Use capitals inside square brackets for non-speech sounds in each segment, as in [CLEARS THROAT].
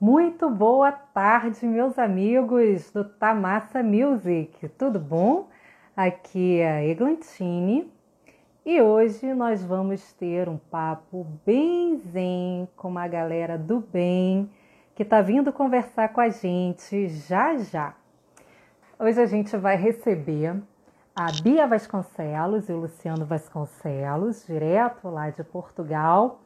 Muito boa tarde, meus amigos do Tamassa Music. Tudo bom? Aqui é a Eglantine e hoje nós vamos ter um papo bem zen com uma galera do bem que está vindo conversar com a gente já já. Hoje a gente vai receber a Bia Vasconcelos e o Luciano Vasconcelos, direto lá de Portugal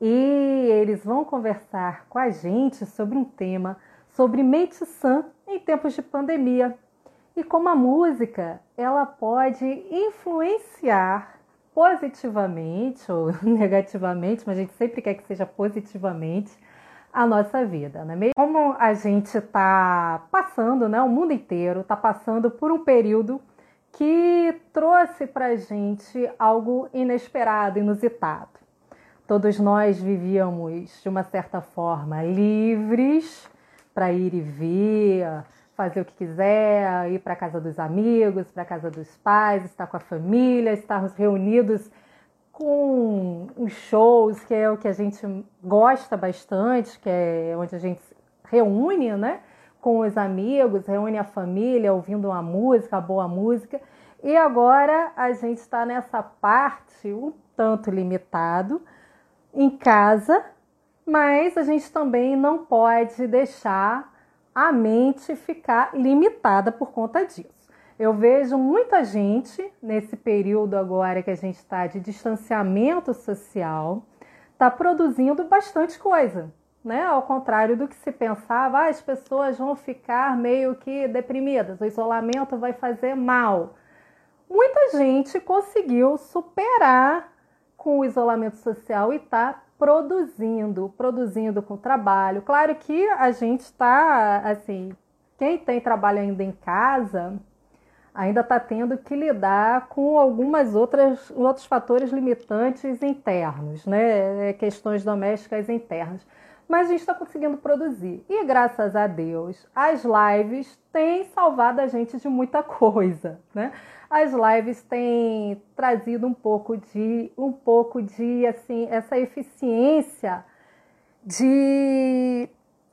e eles vão conversar com a gente sobre um tema sobre mente sã em tempos de pandemia e como a música ela pode influenciar positivamente ou [LAUGHS] negativamente, mas a gente sempre quer que seja positivamente a nossa vida, não é mesmo? Como a gente está passando, né, o mundo inteiro está passando por um período que trouxe para gente algo inesperado, inusitado. Todos nós vivíamos de uma certa forma livres para ir e vir, fazer o que quiser, ir para a casa dos amigos, para a casa dos pais, estar com a família, estarmos reunidos com os shows, que é o que a gente gosta bastante, que é onde a gente reúne, né? Com os amigos, reúne a família, ouvindo uma música, uma boa música. E agora a gente está nessa parte um tanto limitado, em casa, mas a gente também não pode deixar a mente ficar limitada por conta disso. Eu vejo muita gente nesse período agora que a gente está de distanciamento social, está produzindo bastante coisa, né? Ao contrário do que se pensava, ah, as pessoas vão ficar meio que deprimidas, o isolamento vai fazer mal. Muita gente conseguiu superar com o isolamento social e está produzindo, produzindo com trabalho. Claro que a gente está, assim, quem tem trabalho ainda em casa ainda está tendo que lidar com algumas outras outros fatores limitantes internos, né? É, questões domésticas internas. Mas a gente está conseguindo produzir. E graças a Deus, as lives têm salvado a gente de muita [LAUGHS] coisa, né? As lives têm trazido um pouco de um pouco de assim essa eficiência de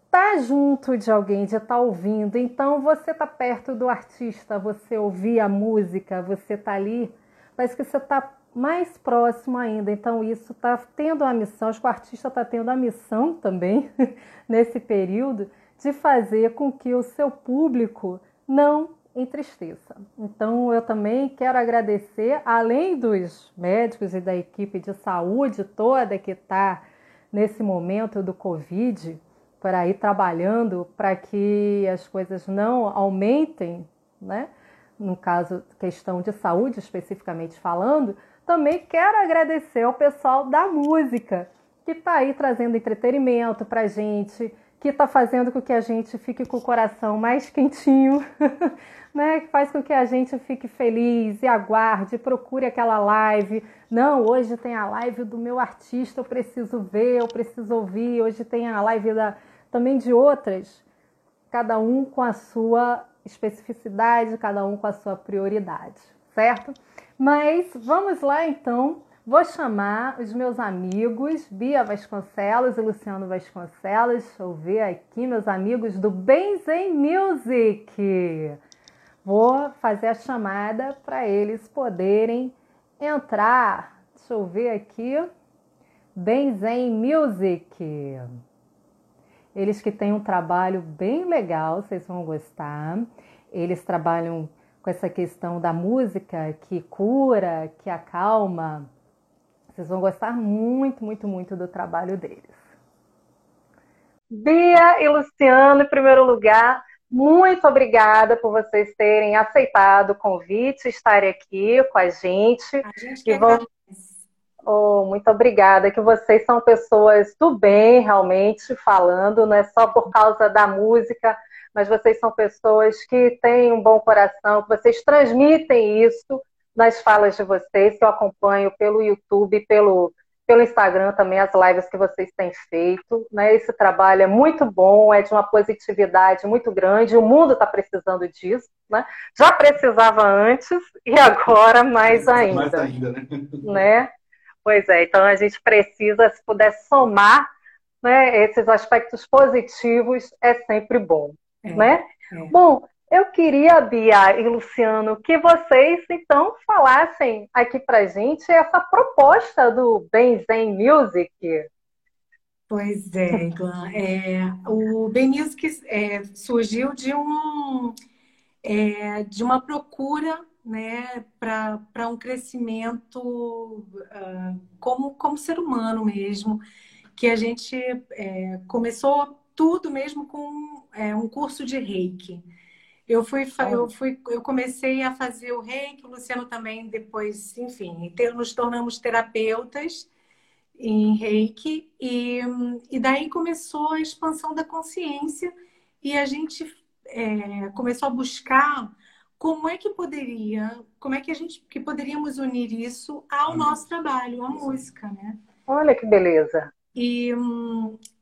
estar tá junto de alguém, de estar tá ouvindo. Então você está perto do artista, você ouvir a música, você está ali, parece que você está mais próximo ainda. Então isso está tendo a missão, acho que o artista está tendo a missão também [LAUGHS] nesse período de fazer com que o seu público não entristeça. Então, eu também quero agradecer, além dos médicos e da equipe de saúde toda que está nesse momento do Covid, para ir trabalhando para que as coisas não aumentem, né? no caso, questão de saúde especificamente falando, também quero agradecer ao pessoal da música, que está aí trazendo entretenimento para a gente, que está fazendo com que a gente fique com o coração mais quentinho, [LAUGHS] né? Que faz com que a gente fique feliz e aguarde, procure aquela live. Não, hoje tem a live do meu artista, eu preciso ver, eu preciso ouvir. Hoje tem a live da, também de outras, cada um com a sua especificidade, cada um com a sua prioridade, certo? Mas vamos lá então Vou chamar os meus amigos Bia Vasconcelos e Luciano Vasconcelos. Deixa eu ver aqui, meus amigos do Benzen Music. Vou fazer a chamada para eles poderem entrar. Deixa eu ver aqui. Benzen Music. Eles que têm um trabalho bem legal, vocês vão gostar. Eles trabalham com essa questão da música que cura, que acalma vocês vão gostar muito, muito, muito do trabalho deles. Bia e Luciano, em primeiro lugar, muito obrigada por vocês terem aceitado o convite, estarem aqui com a gente. A gente e vão... Oh, muito obrigada, que vocês são pessoas do bem, realmente, falando, não é só por causa da música, mas vocês são pessoas que têm um bom coração, que vocês transmitem isso nas falas de vocês, que eu acompanho pelo YouTube, pelo, pelo Instagram também, as lives que vocês têm feito. Né? Esse trabalho é muito bom, é de uma positividade muito grande, o mundo está precisando disso. Né? Já precisava antes e [LAUGHS] agora mais ainda. Mais ainda, né? né? Pois é, então a gente precisa, se puder somar né, esses aspectos positivos é sempre bom, é, né? É. Bom, eu queria, Bia e Luciano, que vocês então falassem aqui pra gente essa proposta do Benzen Music. Pois é, Glan. É, o Ben Music é, surgiu de um é, de uma procura né, para um crescimento uh, como, como ser humano mesmo, que a gente é, começou tudo mesmo com é, um curso de reiki. Eu fui, eu fui, eu comecei a fazer o reiki, o Luciano também depois, enfim, nos tornamos terapeutas em reiki e, e daí começou a expansão da consciência e a gente é, começou a buscar como é que poderia, como é que a gente que poderíamos unir isso ao nosso trabalho, à música, né? Olha que beleza. E,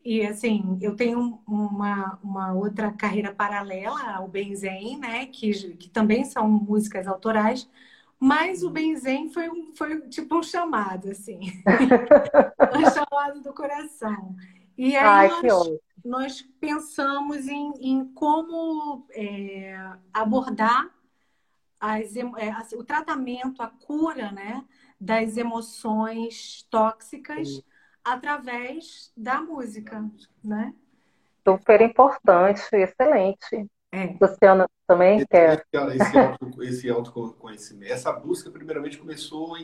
e assim, eu tenho uma, uma outra carreira paralela ao Benzen, né? Que, que também são músicas autorais, mas o Benzen foi, um, foi tipo um chamado, assim. [LAUGHS] um chamado do coração. E aí Ai, nós, nós pensamos em, em como é, abordar as, é, o tratamento, a cura né, das emoções tóxicas Sim. Através da música. Né? Super importante, excelente. É. Luciano também esse, quer. Esse, auto, esse autoconhecimento, essa busca, primeiramente, começou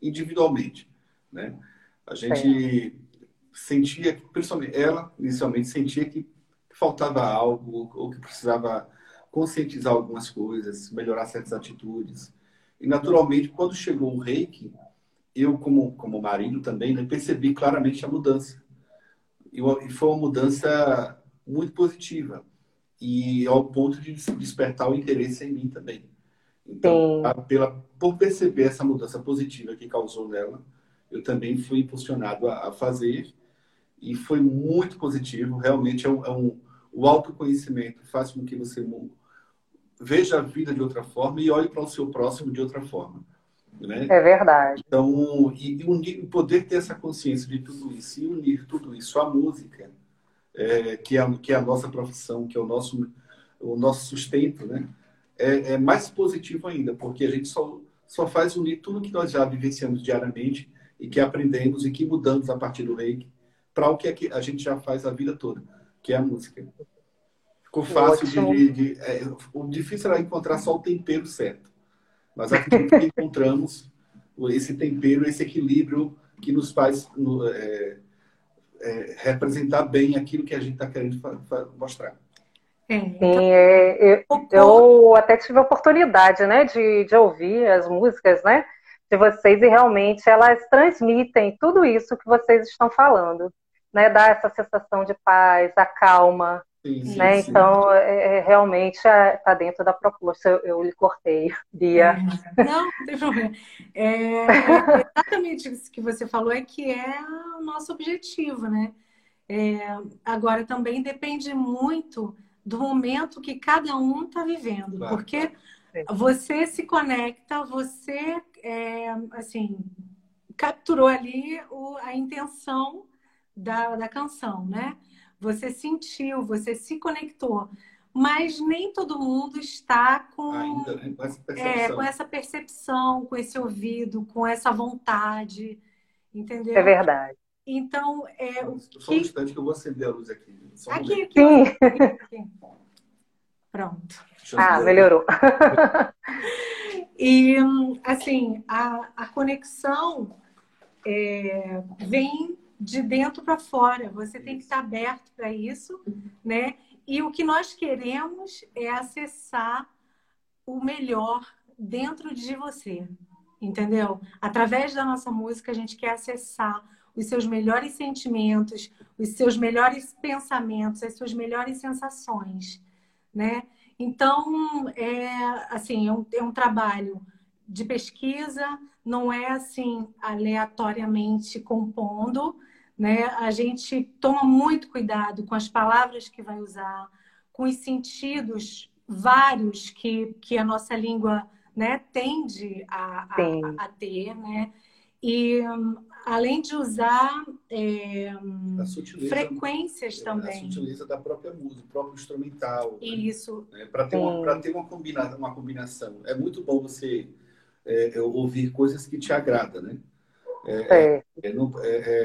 individualmente. Né? A gente é. sentia, principalmente ela, inicialmente, sentia que faltava algo, ou que precisava conscientizar algumas coisas, melhorar certas atitudes. E, naturalmente, quando chegou o reiki, eu, como, como marido também, né, percebi claramente a mudança. E, e foi uma mudança muito positiva. E ao ponto de despertar o interesse em mim também. Então, a, pela, por perceber essa mudança positiva que causou nela, eu também fui impulsionado a, a fazer. E foi muito positivo. Realmente é um, é um o autoconhecimento faz com que você veja a vida de outra forma e olhe para o seu próximo de outra forma. Né? É verdade. Então, e unir, poder ter essa consciência de tudo isso e unir tudo isso à música, é, que, é, que é a nossa profissão, que é o nosso, o nosso sustento, né? É, é, mais positivo ainda, porque a gente só, só faz unir tudo que nós já vivenciamos diariamente e que aprendemos e que mudamos a partir do reiki para o que a gente já faz a vida toda, que é a música. Ficou fácil de. de, de é, o difícil era encontrar só o tempero certo. Mas acredito que encontramos esse tempero, esse equilíbrio que nos faz no, é, é, representar bem aquilo que a gente está querendo mostrar. É, Sim, é, eu, eu, até tive a oportunidade né, de, de ouvir as músicas né, de vocês e realmente elas transmitem tudo isso que vocês estão falando. Né, dá essa sensação de paz, a calma, Sim, né? Sim. Então, é, é realmente está dentro da proposta. Eu, eu lhe cortei, Bia. É. Não, não tem problema. É, é, exatamente isso que você falou é que é o nosso objetivo, né? É, agora, também depende muito do momento que cada um está vivendo, claro, porque claro. você se conecta, você, é, assim, capturou ali o, a intenção da, da canção, né? Você sentiu, você se conectou. Mas nem todo mundo está com, Ainda, né? com, essa é, com essa percepção, com esse ouvido, com essa vontade. Entendeu? É verdade. Então, é, o Só um instante que eu vou acender a luz aqui. Só aqui, aqui, aqui, aqui. Pronto. Ah, melhorou. [LAUGHS] e, assim, a, a conexão é, vem de dentro para fora. Você tem que estar aberto para isso, né? E o que nós queremos é acessar o melhor dentro de você, entendeu? Através da nossa música, a gente quer acessar os seus melhores sentimentos, os seus melhores pensamentos, as suas melhores sensações, né? Então, é assim, é um, é um trabalho de pesquisa, não é assim aleatoriamente compondo, né? A gente toma muito cuidado com as palavras que vai usar, com os sentidos vários que, que a nossa língua né, tende a, a, a ter, né? E além de usar é, frequências é, também. A sutileza da própria música, do próprio instrumental. Né? Isso. Né? Para ter, uma, ter uma, combina, uma combinação. É muito bom você é, ouvir coisas que te agradam, né? É, é, não,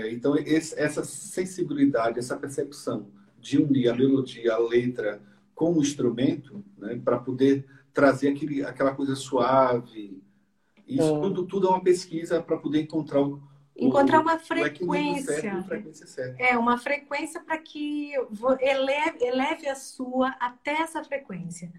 então, esse, essa sensibilidade, essa percepção de unir a melodia, a letra com o instrumento, né, para poder trazer aquele, aquela coisa suave. Isso tudo, tudo é uma pesquisa para poder encontrar o, encontrar uma frequência. Certo, frequência é, uma frequência para que eleve, eleve a sua até essa frequência.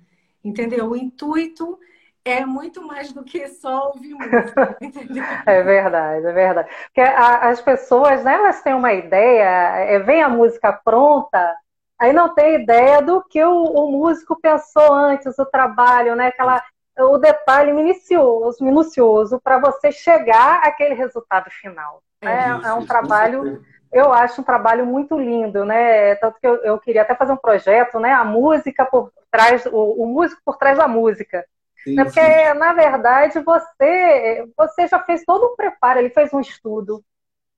Entendeu? O intuito é muito mais do que só ouvir música, [LAUGHS] entendeu? É verdade, é verdade. Porque a, as pessoas, né, elas têm uma ideia, é, vem a música pronta, aí não tem ideia do que o, o músico pensou antes, o trabalho, né? Aquela, o detalhe minucioso, minucioso para você chegar àquele resultado final. É, é, isso, é um isso, trabalho, eu acho um trabalho muito lindo, né? Tanto que eu, eu, queria até fazer um projeto, né? A música por trás, o, o músico por trás da música. Sim, né? Porque, sim. na verdade, você, você já fez todo um preparo, ele fez um estudo.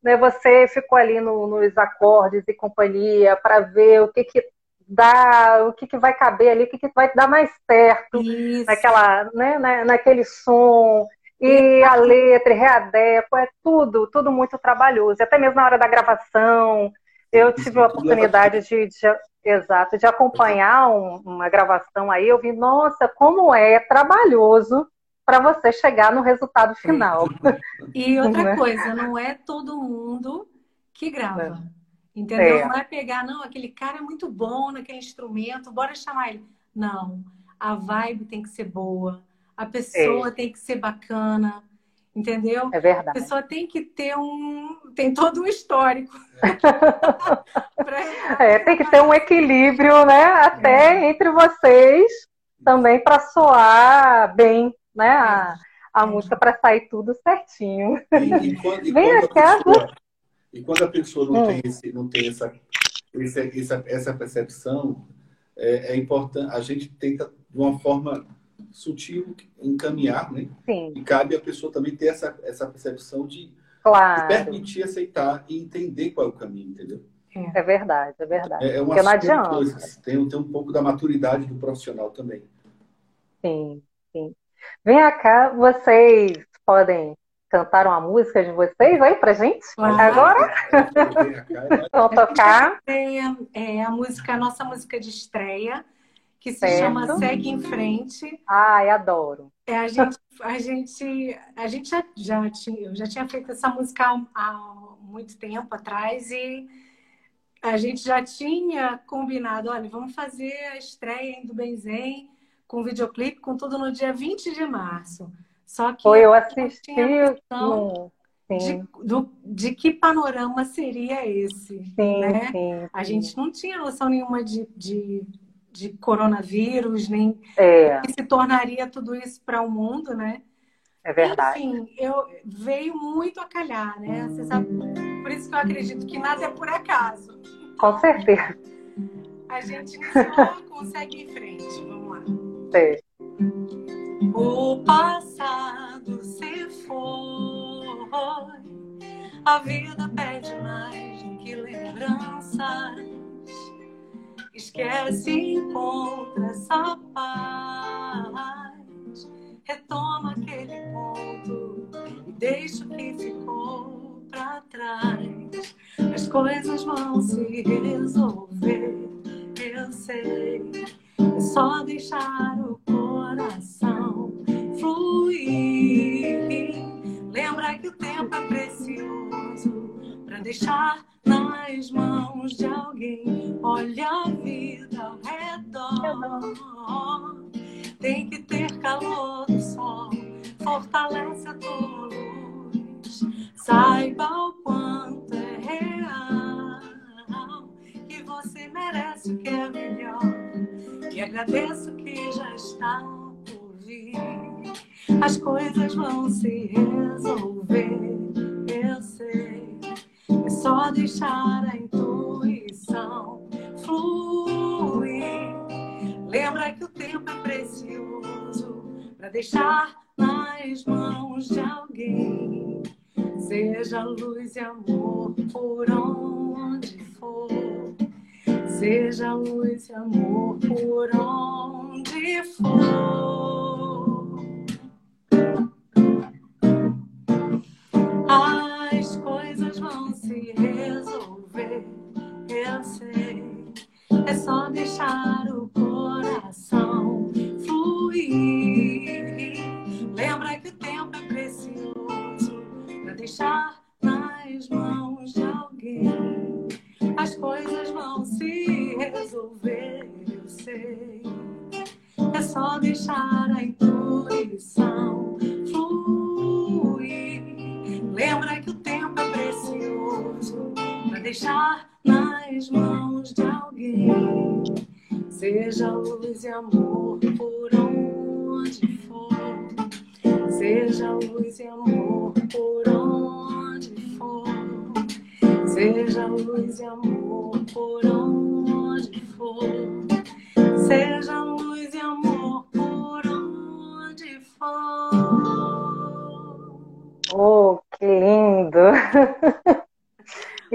Né? Você ficou ali no, nos acordes e companhia para ver o que, que dá, o que, que vai caber ali, o que, que vai dar mais certo naquela, né, na, naquele som. E a letra, e readeco, é tudo, tudo muito trabalhoso. Até mesmo na hora da gravação, eu tive a oportunidade de, de, exato, de acompanhar um, uma gravação aí, eu vi, nossa, como é trabalhoso para você chegar no resultado final. E outra né? coisa, não é todo mundo que grava. É. Entendeu? É. Não é pegar, não, aquele cara é muito bom naquele instrumento, bora chamar ele. Não, a vibe tem que ser boa, a pessoa é. tem que ser bacana, entendeu? É verdade. A pessoa tem que ter um, tem todo um histórico. é, [LAUGHS] [LAUGHS] tem que ter um equilíbrio, né? Até é. entre vocês também para soar bem, né? A, a é. música para sair tudo certinho. E, e quando, e [LAUGHS] Vem a pessoa, e quando a pessoa não hum. tem, esse, não tem essa, essa, essa percepção, é, é, importante, a gente tenta, de uma forma sutil, encaminhar, né? Sim. E cabe a pessoa também ter essa, essa percepção de, claro. de permitir aceitar e entender qual é o caminho, entendeu? É verdade, é verdade. É, é uma não adianta. Coisas. Tem, tem um pouco da maturidade do profissional também. Sim, sim. Vem cá, vocês podem cantar uma música de vocês aí pra gente? Agora? Vão tocar. É, é a música, a nossa música de estreia, que se certo. chama Segue em Frente. Ai, adoro. É, a gente, a gente, a gente já, já, tinha, eu já tinha feito essa música há, há muito tempo atrás e a gente já tinha combinado, olha, vamos fazer a estreia do Benzen com videoclipe, com tudo no dia 20 de março. Só que Foi, eu assisti no... de, do, de que panorama seria esse. Sim, né? sim, A gente não tinha noção nenhuma de, de, de coronavírus, nem é. que se tornaria tudo isso para o mundo, né? É verdade. Enfim, eu veio muito a calhar, né? Você sabe, por isso que eu acredito que nada é por acaso. Com certeza. A gente só consegue ir em frente. Vamos lá. Sim. O passado se foi, a vida pede mais do que lembranças. Esquece encontra essa paz. Retoma aquele ponto e deixa o que ficou para trás. As coisas vão se resolver, eu sei. É só deixar o coração fluir. Lembra que o tempo é precioso para deixar nas mãos de alguém. Olha Tem que ter calor do sol, fortalece a tua luz. Saiba o quanto é real que você merece o que é melhor. E agradeço que já está por vir. As coisas vão se resolver, eu sei. É só deixar a intuição fluir. Lembra que o tempo é precioso para deixar nas mãos de alguém. Seja luz e amor por onde for. Seja luz e amor por onde for.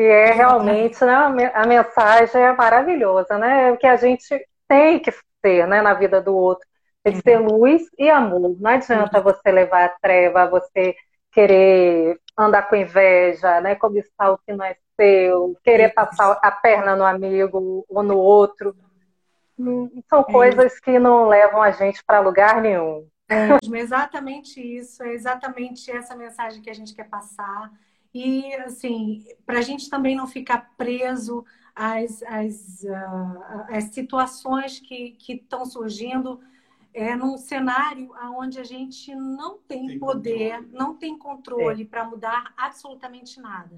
E é realmente, né, a mensagem é maravilhosa, né? O que a gente tem que ter né, na vida do outro. Tem que ter luz e amor. Não adianta você levar a treva, você querer andar com inveja, né? Cobiçar o que não é seu, querer passar a perna no amigo ou no outro. Hum, são coisas que não levam a gente para lugar nenhum. É exatamente isso, é exatamente essa mensagem que a gente quer passar. E, assim, para a gente também não ficar preso às, às, uh, às situações que estão surgindo é, num cenário onde a gente não tem, tem poder, controle. não tem controle é. para mudar absolutamente nada.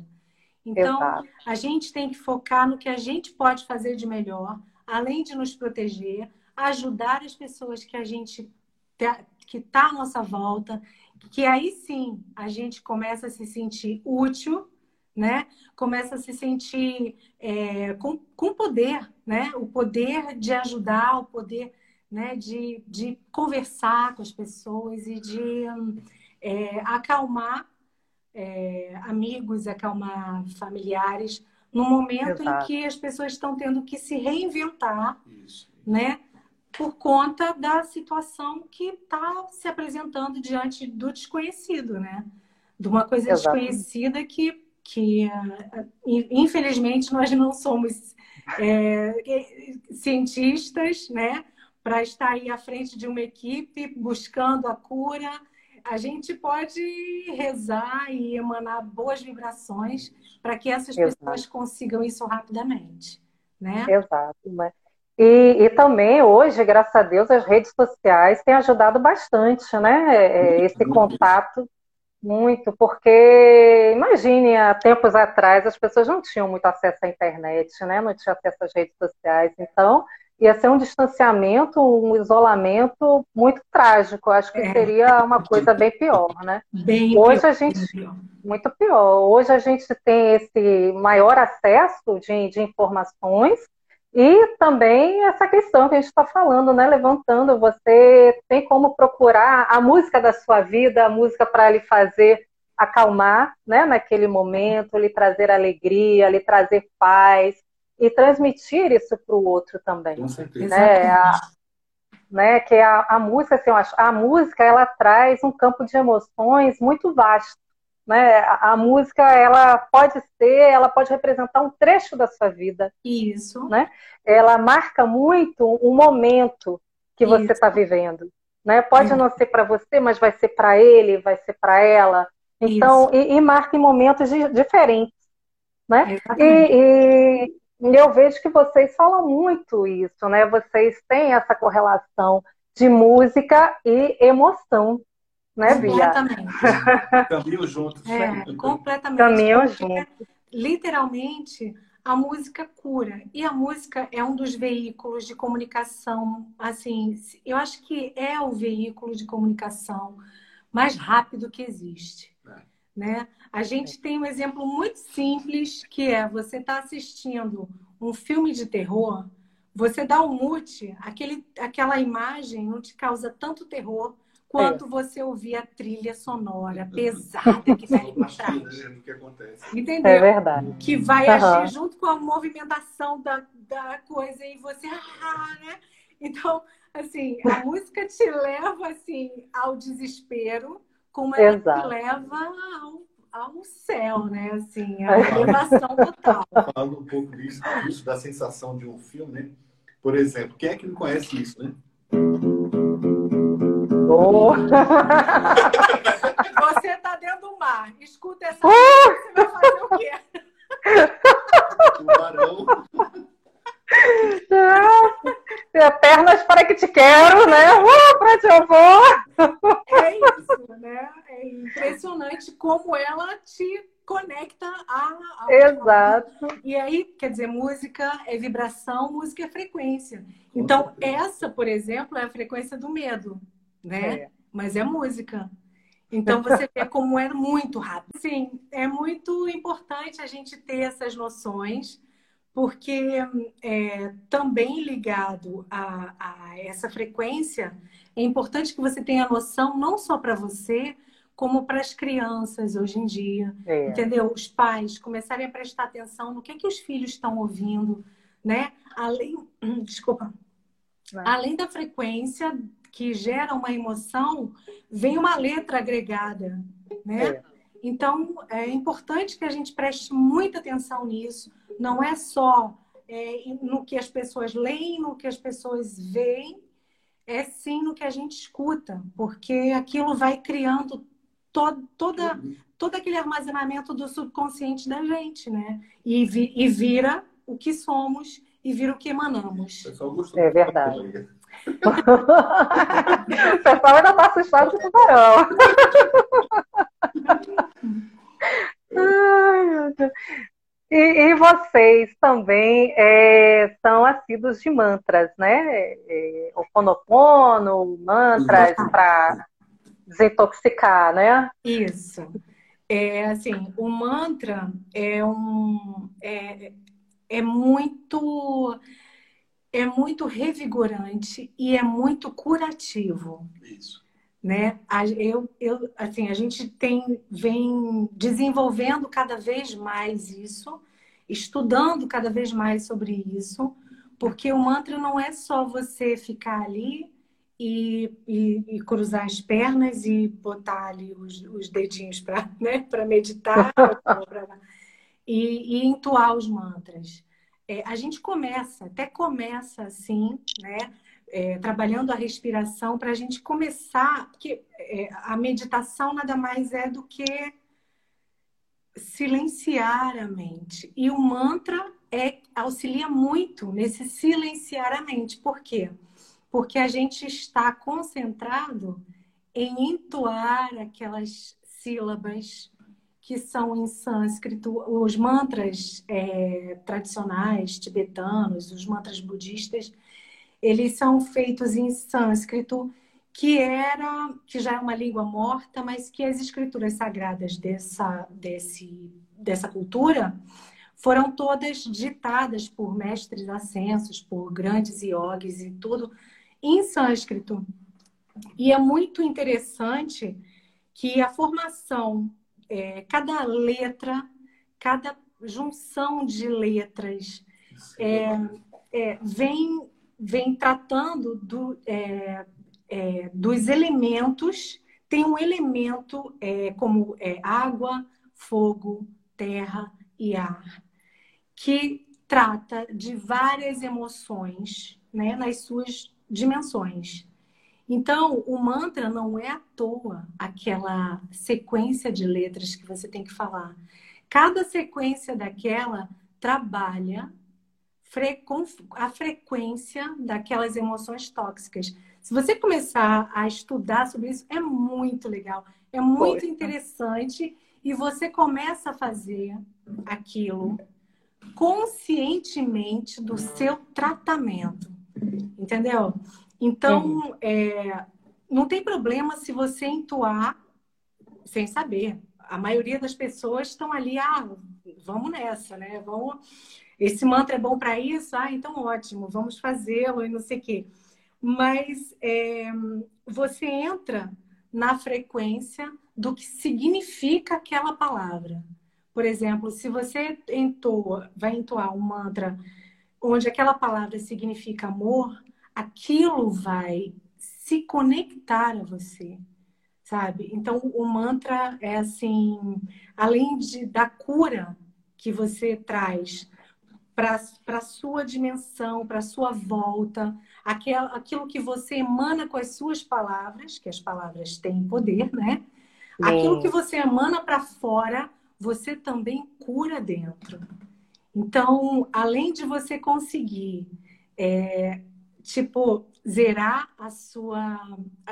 Então, Exato. a gente tem que focar no que a gente pode fazer de melhor, além de nos proteger, ajudar as pessoas que a gente que está à nossa volta que aí sim a gente começa a se sentir útil, né? Começa a se sentir é, com, com poder, né? O poder de ajudar, o poder né? de, de conversar com as pessoas e de é, acalmar é, amigos, acalmar familiares, no momento Exato. em que as pessoas estão tendo que se reinventar, Isso. né? Por conta da situação que está se apresentando diante do desconhecido, né? De uma coisa Exato. desconhecida que, que, infelizmente, nós não somos é, cientistas, né? Para estar aí à frente de uma equipe buscando a cura. A gente pode rezar e emanar boas vibrações para que essas Exato. pessoas consigam isso rapidamente. Né? Exato. Mas e, e, também hoje, graças a Deus, as redes sociais têm ajudado bastante, né? É, é, esse contato muito, porque imagine, há tempos atrás as pessoas não tinham muito acesso à internet, né? Não tinham acesso às redes sociais, então ia ser um distanciamento, um isolamento muito trágico. Acho que é. seria uma coisa bem pior, né? Bem Hoje pior, a gente pior. muito pior. Hoje a gente tem esse maior acesso de, de informações e também essa questão que a gente está falando, né? Levantando, você tem como procurar a música da sua vida, a música para lhe fazer acalmar, né? Naquele momento, lhe trazer alegria, lhe trazer paz e transmitir isso para o outro também. Com certeza. Né? A, né? Que a, a música, assim, eu acho, a música ela traz um campo de emoções muito vasto. Né? A, a, música ela pode ser, ela pode representar um trecho da sua vida. Isso. Né? Ela marca muito um momento que você está vivendo. Né? Pode Isso. não ser para você, mas vai ser para ele, vai ser para ela. Então, e, e, marca em momentos diferentes. Né? E, e, e eu vejo que vocês falam muito isso, né? Vocês têm essa correlação de música e emoção né, Bia? Completamente. [LAUGHS] Caminham juntos. É, completamente. Caminham juntos. Literalmente, a música cura. E a música é um dos veículos de comunicação, assim, eu acho que é o veículo de comunicação mais rápido que existe. É. Né? A gente tem um exemplo muito simples que é você está assistindo um filme de terror, você dá um mute, aquele, aquela imagem não te causa tanto terror quanto é. você ouvir a trilha sonora pesada que está ali por trás. Entendeu? É verdade. Que vai uhum. agir junto com a movimentação da, da coisa e você, ah, né? Então, assim, a [LAUGHS] música te leva assim ao desespero, como ela Exato. te leva ao, ao céu, né? Assim, a elevação total. Falando um pouco disso, disso, da sensação de um filme, né? Por exemplo, quem é que não conhece isso, né? Oh. [LAUGHS] Você está dentro do mar. Escuta essa você vai fazer o quê? Tubarão. Ah, pernas para que te quero, né? Uh, para te eu vou. É isso, né? É impressionante como ela te conecta a, a Exato. E aí, quer dizer, música é vibração, música é frequência. Então, essa, por exemplo, é a frequência do medo, né? É. Mas é música. Então [LAUGHS] você vê como é muito rápido. Sim, é muito importante a gente ter essas noções, porque é, também ligado a, a essa frequência, é importante que você tenha noção não só para você, como para as crianças hoje em dia, é. entendeu? Os pais começarem a prestar atenção no que é que os filhos estão ouvindo, né? Além, [CLEARS THROAT] desculpa, Vai. além da frequência que gera uma emoção, vem uma letra agregada, né? É. Então é importante que a gente preste muita atenção nisso. Não é só é, no que as pessoas leem, no que as pessoas veem, é sim no que a gente escuta, porque aquilo vai criando todo, toda, uhum. todo aquele armazenamento do subconsciente da gente, né? E, vi, e vira o que somos e vira o que emanamos. É verdade. O pessoal ainda está assustado com o tubarão. Ai, meu Deus. E, e, vocês também é, são assíduos de mantras, né? É, o ponopono, mantras para desintoxicar, né? Isso. É assim, o mantra é um é, é muito é muito revigorante e é muito curativo. Isso. Né? Eu, eu, assim, a gente tem, vem desenvolvendo cada vez mais isso, estudando cada vez mais sobre isso, porque o mantra não é só você ficar ali e, e, e, cruzar as pernas e botar ali os, os dedinhos para [LAUGHS] né, meditar [LAUGHS] pra, e, e, entoar os mantras. É, a gente começa, até começa assim, né? É, trabalhando a respiração para a gente começar, porque é, a meditação nada mais é do que silenciar a mente. E o mantra é, auxilia muito nesse silenciar a mente. Por quê? porque a gente está concentrado em entoar aquelas sílabas que são em sânscrito, os mantras é, tradicionais tibetanos, os mantras budistas, eles são feitos em sânscrito, que era, que já é uma língua morta, mas que as escrituras sagradas dessa, desse, dessa cultura foram todas ditadas por mestres ascensos, por grandes yogis e tudo, em sânscrito. E é muito interessante que a formação, é, cada letra, cada junção de letras é, é, vem, vem tratando do, é, é, dos elementos. Tem um elemento é, como água, fogo, terra e ar, que trata de várias emoções né, nas suas dimensões. Então, o mantra não é à toa aquela sequência de letras que você tem que falar. Cada sequência daquela trabalha a frequência daquelas emoções tóxicas. Se você começar a estudar sobre isso, é muito legal, é muito interessante e você começa a fazer aquilo conscientemente do seu tratamento. Entendeu? Então, uhum. é, não tem problema se você entoar sem saber. A maioria das pessoas estão ali, ah, vamos nessa, né? Vamos... Esse mantra é bom para isso? Ah, então ótimo, vamos fazê-lo e não sei o quê. Mas é, você entra na frequência do que significa aquela palavra. Por exemplo, se você entoa, vai entoar um mantra onde aquela palavra significa amor, aquilo vai se conectar a você, sabe? Então, o mantra é assim, além de, da cura que você traz para a sua dimensão, para a sua volta, aquilo, aquilo que você emana com as suas palavras, que as palavras têm poder, né? Aquilo que você emana para fora, você também cura dentro. Então, além de você conseguir, é, tipo, zerar a sua,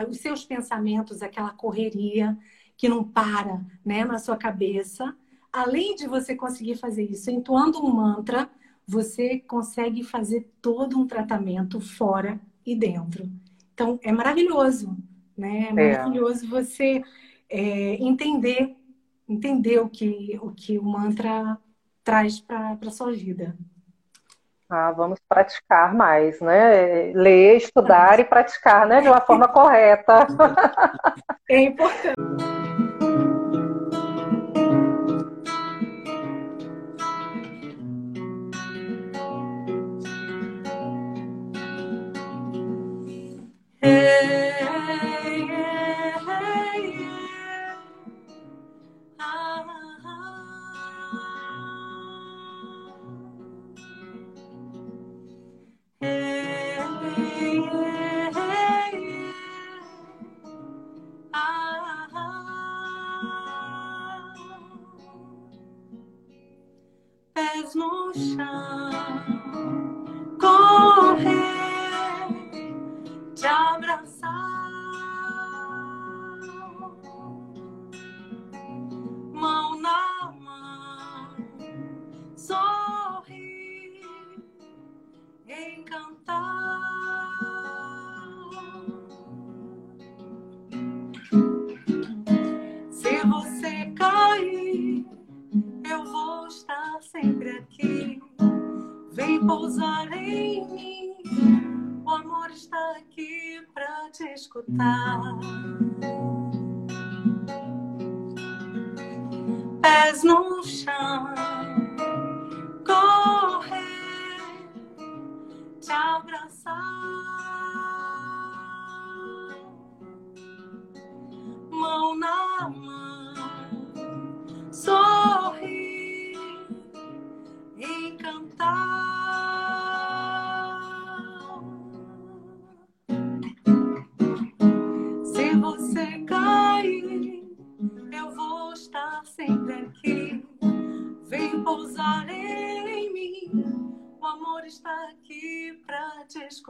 os seus pensamentos, aquela correria que não para né, na sua cabeça, além de você conseguir fazer isso entoando um mantra, você consegue fazer todo um tratamento fora e dentro. Então, é maravilhoso, né? É, é. maravilhoso é. você é, entender, entender o que, o que o mantra traz para a sua vida. Ah, vamos praticar mais, né? Ler, estudar e praticar, né? De uma forma correta. [LAUGHS] É importante. [LAUGHS] Pés no chão, correr, te abraçar, mão na mão.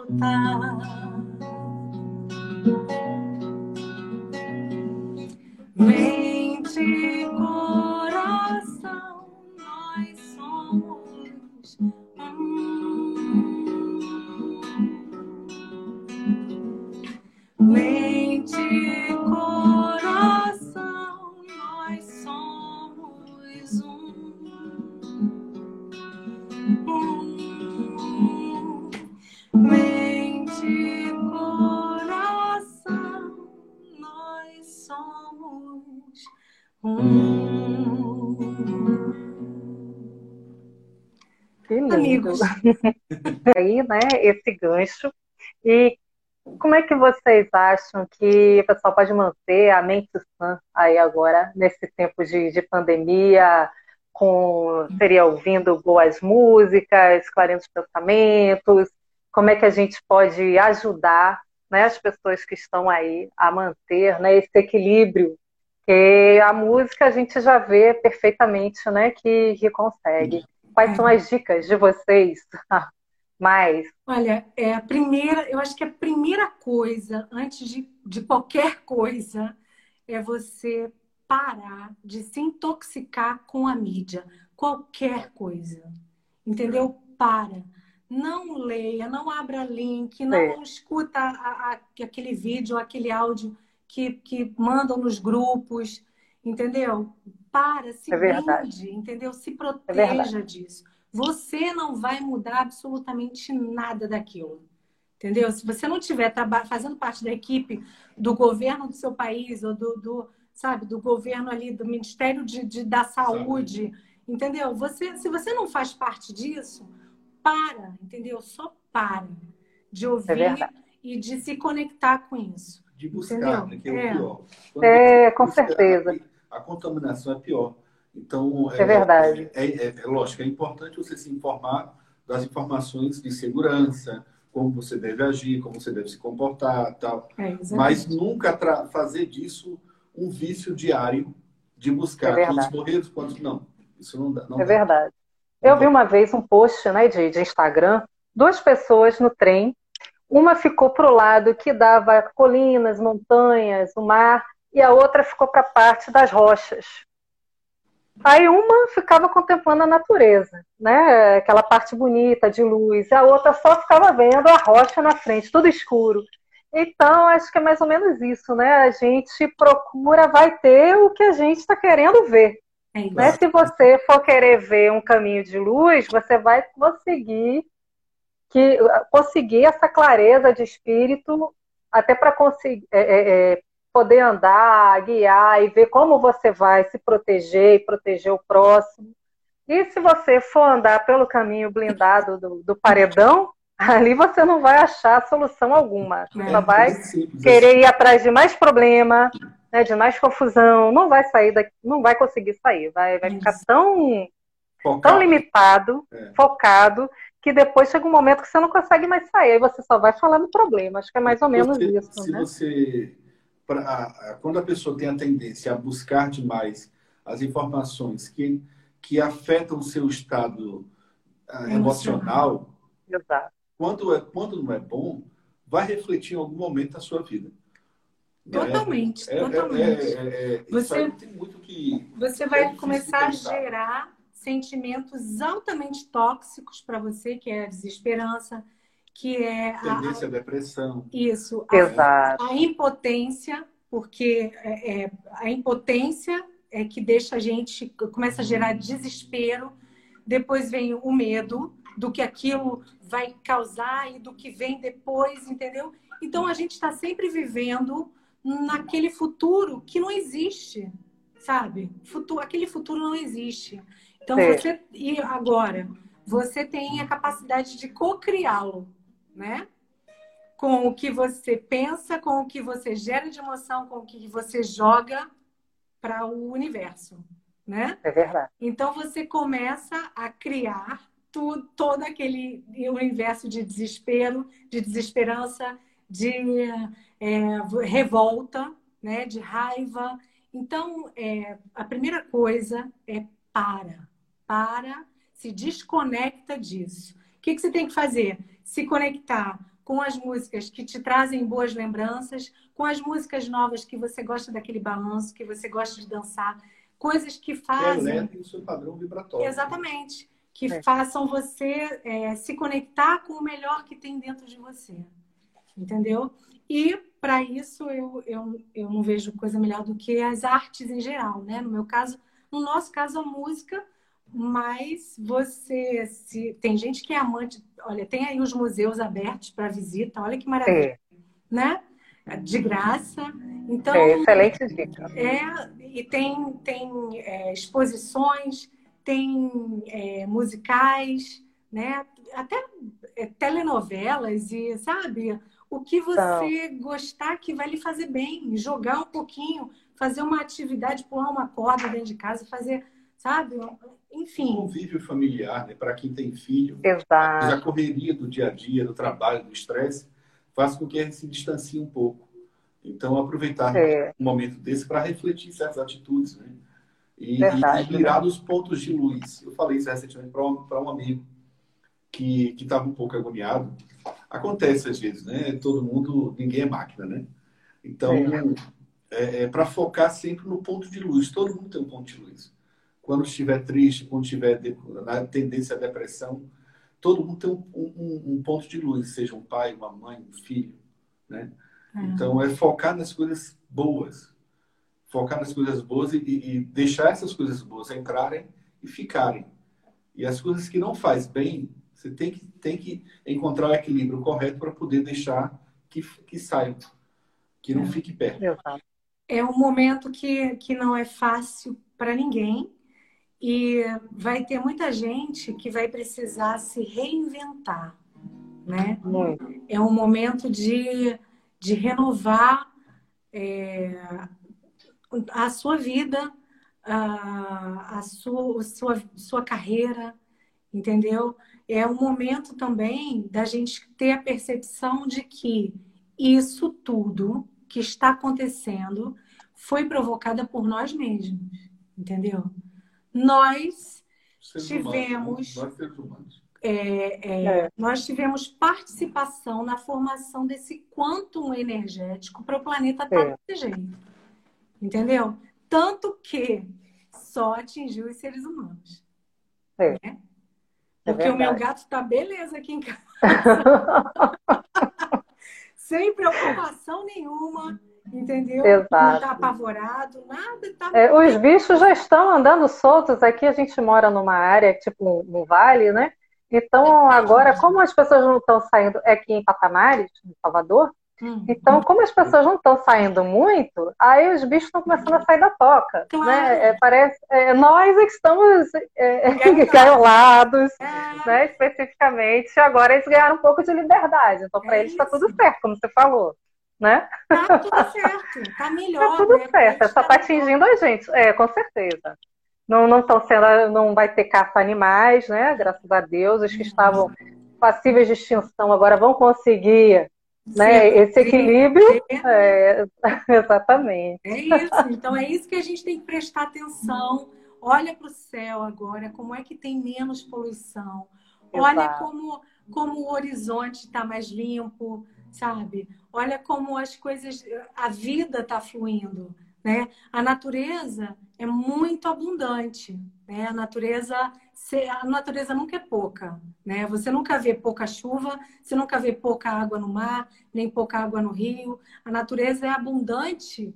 Aí, né, esse gancho. E como é que vocês acham que o pessoal pode manter a mente sã aí agora, nesse tempo de, de pandemia, com seria ouvindo boas músicas, clareando os pensamentos? Como é que a gente pode ajudar né, as pessoas que estão aí a manter né, esse equilíbrio? Que a música a gente já vê perfeitamente né, que, que consegue. Quais são as dicas de vocês? [LAUGHS] Mais. Olha, é a primeira, eu acho que a primeira coisa, antes de, de qualquer coisa, é você parar de se intoxicar com a mídia. Qualquer coisa. Entendeu? Para. Não leia, não abra link, não é. escuta a, a, aquele vídeo, aquele áudio que, que mandam nos grupos, entendeu? Para, se é entendeu? Se é proteja é disso. Você não vai mudar absolutamente nada daquilo. Entendeu? Se você não estiver fazendo parte da equipe do governo do seu país ou do, do sabe, do governo ali, do Ministério de, de da Saúde, Sabe. entendeu? Você, se você não faz parte disso, para, entendeu? Só para de ouvir é e de se conectar com isso. De buscar, né, que é, é, o pior. Quando é, com certeza. A, contaminação é pior. Então, é, é verdade. É, é, é, lógico, é importante você se informar das informações de segurança, como você deve agir, como você deve se comportar, tal. É, Mas nunca fazer disso um vício diário de buscar é quantos morreram, quantos não. Isso não dá. Não é dá. verdade. Eu vi uma vez um post né, de, de Instagram, duas pessoas no trem, uma ficou para o lado que dava colinas, montanhas, o mar, e a outra ficou para a parte das rochas. Aí uma ficava contemplando a natureza, né? Aquela parte bonita de luz, a outra só ficava vendo a rocha na frente, tudo escuro. Então, acho que é mais ou menos isso, né? A gente procura, vai ter o que a gente está querendo ver. É né? Se você for querer ver um caminho de luz, você vai conseguir que conseguir essa clareza de espírito até para conseguir é, é, é, poder andar, guiar e ver como você vai se proteger e proteger o próximo. E se você for andar pelo caminho blindado do, do paredão, [LAUGHS] ali você não vai achar solução alguma. Você é, só vai querer ir atrás de mais problema, né, de mais confusão, não vai sair daqui, não vai conseguir sair, vai, vai ficar tão, tão limitado, é. focado, que depois chega um momento que você não consegue mais sair, aí você só vai falando problema. Acho que é mais ou menos isso. Se né? você. Pra, quando a pessoa tem a tendência a buscar demais as informações que, que afetam o seu estado uh, emocional, Exato quando, é, quando não é bom, vai refletir em algum momento da sua vida. Totalmente, é, totalmente. É, é, você, que, você vai começar a gerar sentimentos altamente tóxicos para você, que é a desesperança, que é tendência a, à depressão. Isso, a, a impotência, porque é, é, a impotência é que deixa a gente começa a gerar desespero. Depois vem o medo, do que aquilo vai causar e do que vem depois, entendeu? Então a gente está sempre vivendo naquele futuro que não existe, sabe? Futuro, aquele futuro não existe. Então é. você e agora você tem a capacidade de co-criá-lo, né? Com o que você pensa, com o que você gera de emoção, com o que você joga para o universo, né? É verdade. Então você começa a criar tudo, todo aquele universo de desespero, de desesperança, de é, revolta, né, de raiva. Então, é, a primeira coisa é para, para, se desconecta disso. O que, que você tem que fazer? Se conectar com as músicas que te trazem boas lembranças, com as músicas novas que você gosta daquele balanço, que você gosta de dançar, coisas que fazem. Que o seu padrão vibratório. Exatamente que é. façam você é, se conectar com o melhor que tem dentro de você. Entendeu? E para isso eu, eu, eu não vejo coisa melhor do que as artes em geral, né? No meu caso, no nosso caso, a música, mas você se tem gente que é amante, olha, tem aí os museus abertos para visita, olha que maravilha, é. né? De graça. Então, é, excelente dica. É, e tem, tem é, exposições tem é, musicais, né? Até é, telenovelas e, sabe, o que você então... gostar que vai lhe fazer bem, jogar um pouquinho, fazer uma atividade, pular uma corda dentro de casa, fazer, sabe? Enfim. Convívio familiar, né? Para quem tem filho. Exato. A correria do dia a dia, do trabalho, do estresse, faz com que a gente se distancie um pouco. Então, aproveitar é. um momento desse para refletir certas atitudes, né? e, Verdade, e virar dos pontos de luz. Eu falei isso recentemente para um, amigo que estava um pouco agoniado. Acontece às vezes, né? Todo mundo, ninguém é máquina, né? Então, é, é para focar sempre no ponto de luz. Todo mundo tem um ponto de luz. Quando estiver triste, quando estiver na tendência à depressão, todo mundo tem um, um, um, ponto de luz, seja um pai, uma mãe, um filho, né? É. Então, é focar nas coisas boas, focar nas coisas boas e, e, deixar essas coisas boas entrarem e ficarem. E as coisas que não faz bem, Você tem que, tem que encontrar o equilíbrio correto para poder deixar que, que saia, que não é. fique perto. É um momento que, que não é fácil para ninguém e vai ter muita gente que vai precisar se reinventar, né? É um momento de, de renovar é, a sua vida, a, a sua, sua, sua carreira, entendeu? É um momento também da gente ter a percepção de que isso tudo que está acontecendo foi provocada por nós mesmos, entendeu? Nós seres tivemos. Humanos. É, é, é. nós tivemos participação na formação desse quantum energético para o planeta estar tá é. desse jeito. Entendeu? Tanto que só atingiu os seres humanos. É. Né? É Porque o meu gato está beleza aqui em [LAUGHS] casa. Sem preocupação nenhuma entendeu? Exato. Não está apavorado, nada. Tá... É, os bichos já estão andando soltos. Aqui a gente mora numa área, tipo no vale, né? Então, agora, como as pessoas não estão saindo, é aqui em Patamares, em Salvador, Uhum. Então, como as pessoas não estão saindo muito, aí os bichos estão começando a sair da toca. Né? Claro. Né? É, parece, é, nós é que estamos é, [LAUGHS] gaiolados, é. né, especificamente. Agora eles ganharam um pouco de liberdade. Então, para eles está tudo certo, como você falou né? Tá tudo certo, tá melhor. Tá tudo né? certo, só tá atingindo a gente, é, com certeza. Não, não estão sendo, não vai ter caça a animais, né? Graças a Deus, os que estavam passíveis de extinção agora vão conseguir né? Esse equilíbrio. É, [LAUGHS] exatamente. É isso. Então é isso que a gente tem que prestar atenção. Olha para o céu agora, como é que tem menos poluição. Olha como, como o horizonte está mais limpo, sabe? Olha como as coisas, a vida está fluindo, né? A natureza é muito abundante, né? A natureza, a natureza nunca é pouca, né? Você nunca vê pouca chuva, você nunca vê pouca água no mar, nem pouca água no rio. A natureza é abundante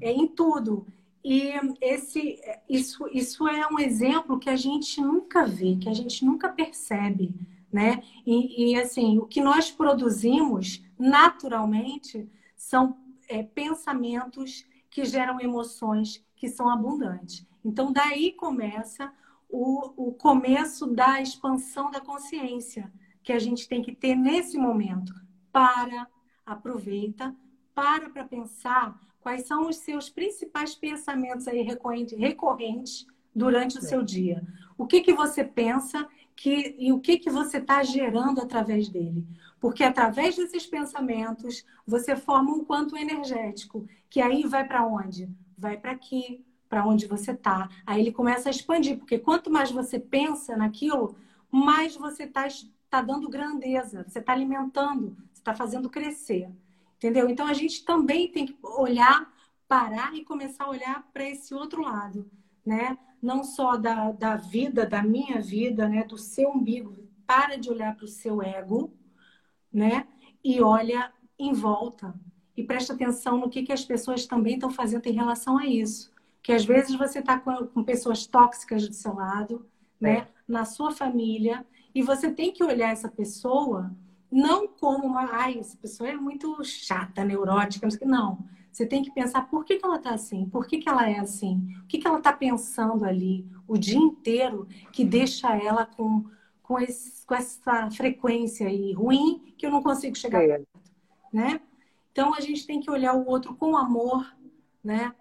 é em tudo. E esse, isso, isso é um exemplo que a gente nunca vê, que a gente nunca percebe né? E, e, assim, o que nós produzimos naturalmente são é, pensamentos que geram emoções que são abundantes. Então, daí começa o, o começo da expansão da consciência que a gente tem que ter nesse momento. Para, aproveita, para para pensar quais são os seus principais pensamentos aí recorrentes, recorrentes durante o seu dia. O que, que você pensa que, e o que, que você está gerando através dele. Porque através desses pensamentos, você forma um quanto energético, que aí vai para onde? Vai para aqui, para onde você está. Aí ele começa a expandir, porque quanto mais você pensa naquilo, mais você está tá dando grandeza, você está alimentando, você está fazendo crescer. Entendeu? Então a gente também tem que olhar, parar e começar a olhar para esse outro lado, né? Não só da, da vida, da minha vida, né, do seu umbigo. Para de olhar para o seu ego, né? E olha em volta. E presta atenção no que, que as pessoas também estão fazendo em relação a isso. Que às vezes você está com, com, pessoas tóxicas do seu lado, né? É. Na sua família. E você tem que olhar essa pessoa não como uma. Ai, essa pessoa é muito chata, neurótica. Não. Você tem que pensar por que, que ela está assim, por que, que ela é assim, o que, que ela está pensando ali o dia inteiro que deixa ela com, com, esse, com essa frequência aí ruim que eu não consigo chegar é. perto, né? Então a gente tem que olhar o outro com amor, né?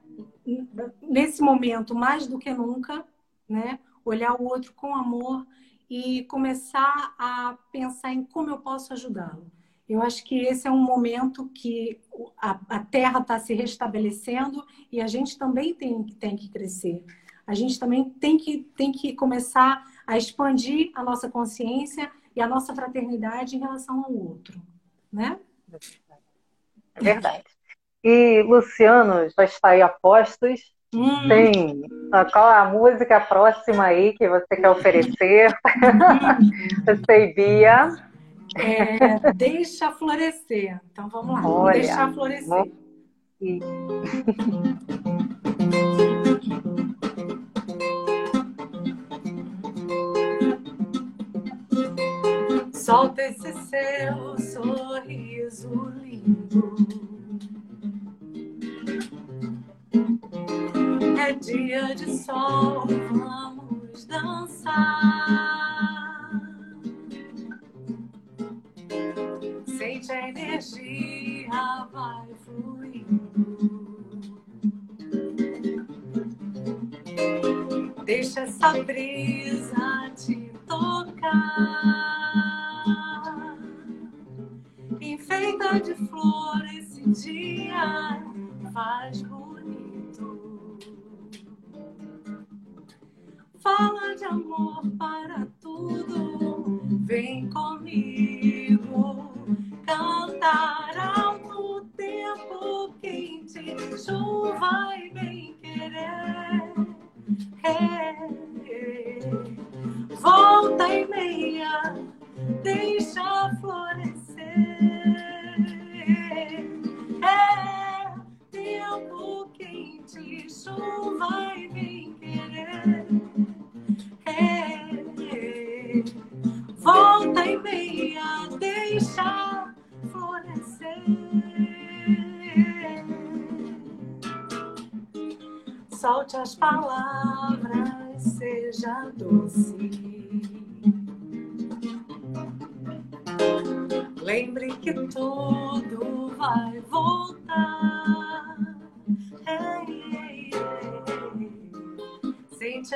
Nesse momento, mais do que nunca, né? Olhar o outro com amor e começar a pensar em como eu posso ajudá-lo. Eu acho que esse é um momento que a, a Terra está se restabelecendo e a gente também tem, tem que crescer. A gente também tem que, tem que começar a expandir a nossa consciência e a nossa fraternidade em relação ao outro, né? É verdade. E Luciano já está aí a postos. Hum. Tem qual a música próxima aí que você quer oferecer? Hum. [LAUGHS] eu sei, Bia. É, deixa florescer. Então vamos lá. Olha, deixar florescer. Solta esse seu sorriso lindo. É dia de sol, vamos dançar. Sente a energia, vai fluindo. Deixa essa brisa te tocar. Enfeita de flor esse dia, faz bonito. Fala de amor para tudo, vem comigo.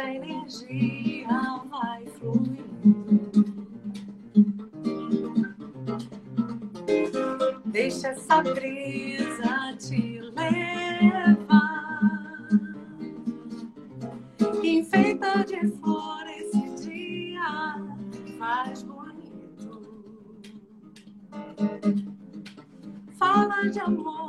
Sente a energia, vai fluindo. Deixa essa brisa te levar. Enfeita de flor esse dia, faz Fala de amor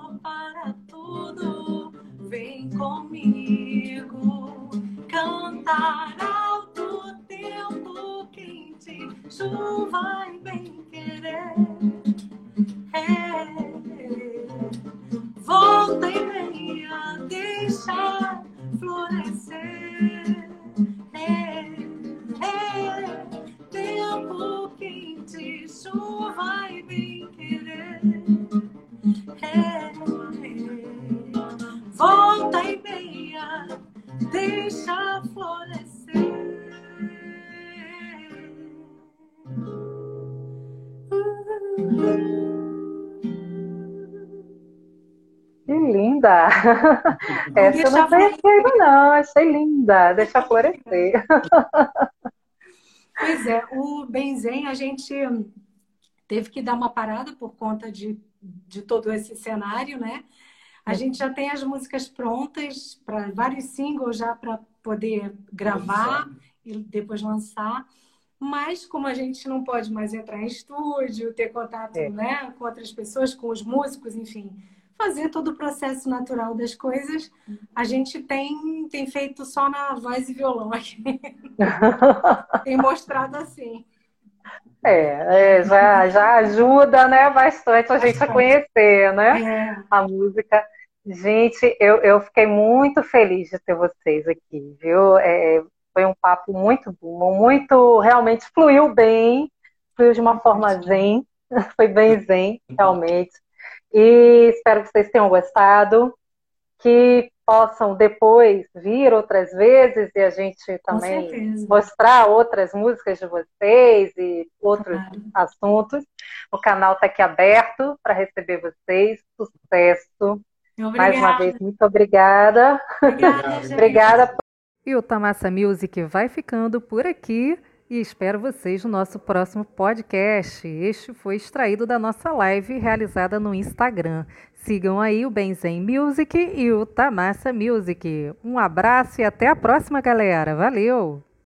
Essa eu não conhecia ainda não, achei linda, deixa florescer. [LAUGHS] Pois é, o Benzen a gente teve que dar uma parada por conta de, de todo esse cenário, né? A gente já tem as músicas prontas para vários singles já para poder gravar e depois lançar. Mas como a gente não pode mais entrar em estúdio, ter contato é. né, com outras pessoas, com os músicos, enfim, fazer todo o processo natural das coisas, a gente tem, tem feito só na voz e violão aqui. [LAUGHS] tem mostrado assim. É, é, já, já ajuda, né, bastante a gente a conhecer, né, é. a música. Gente, eu, eu fiquei muito feliz de ter vocês aqui, viu? É, foi um papo muito bom, muito, realmente fluiu bem, fluiu de uma forma zen, [LAUGHS] foi bem zen, realmente. E espero que vocês tenham gostado, que possam depois vir outras vezes e a gente também mostrar outras músicas de vocês e outros claro. assuntos. O canal está aqui aberto para receber vocês. Sucesso. Obrigada. Mais uma vez, muito obrigada. Obrigada. [LAUGHS] obrigada. E o Tamassa Music vai ficando por aqui e espero vocês no nosso próximo podcast. Este foi extraído da nossa live realizada no Instagram. Sigam aí o Benzen Music e o Tamassa Music. Um abraço e até a próxima, galera. Valeu!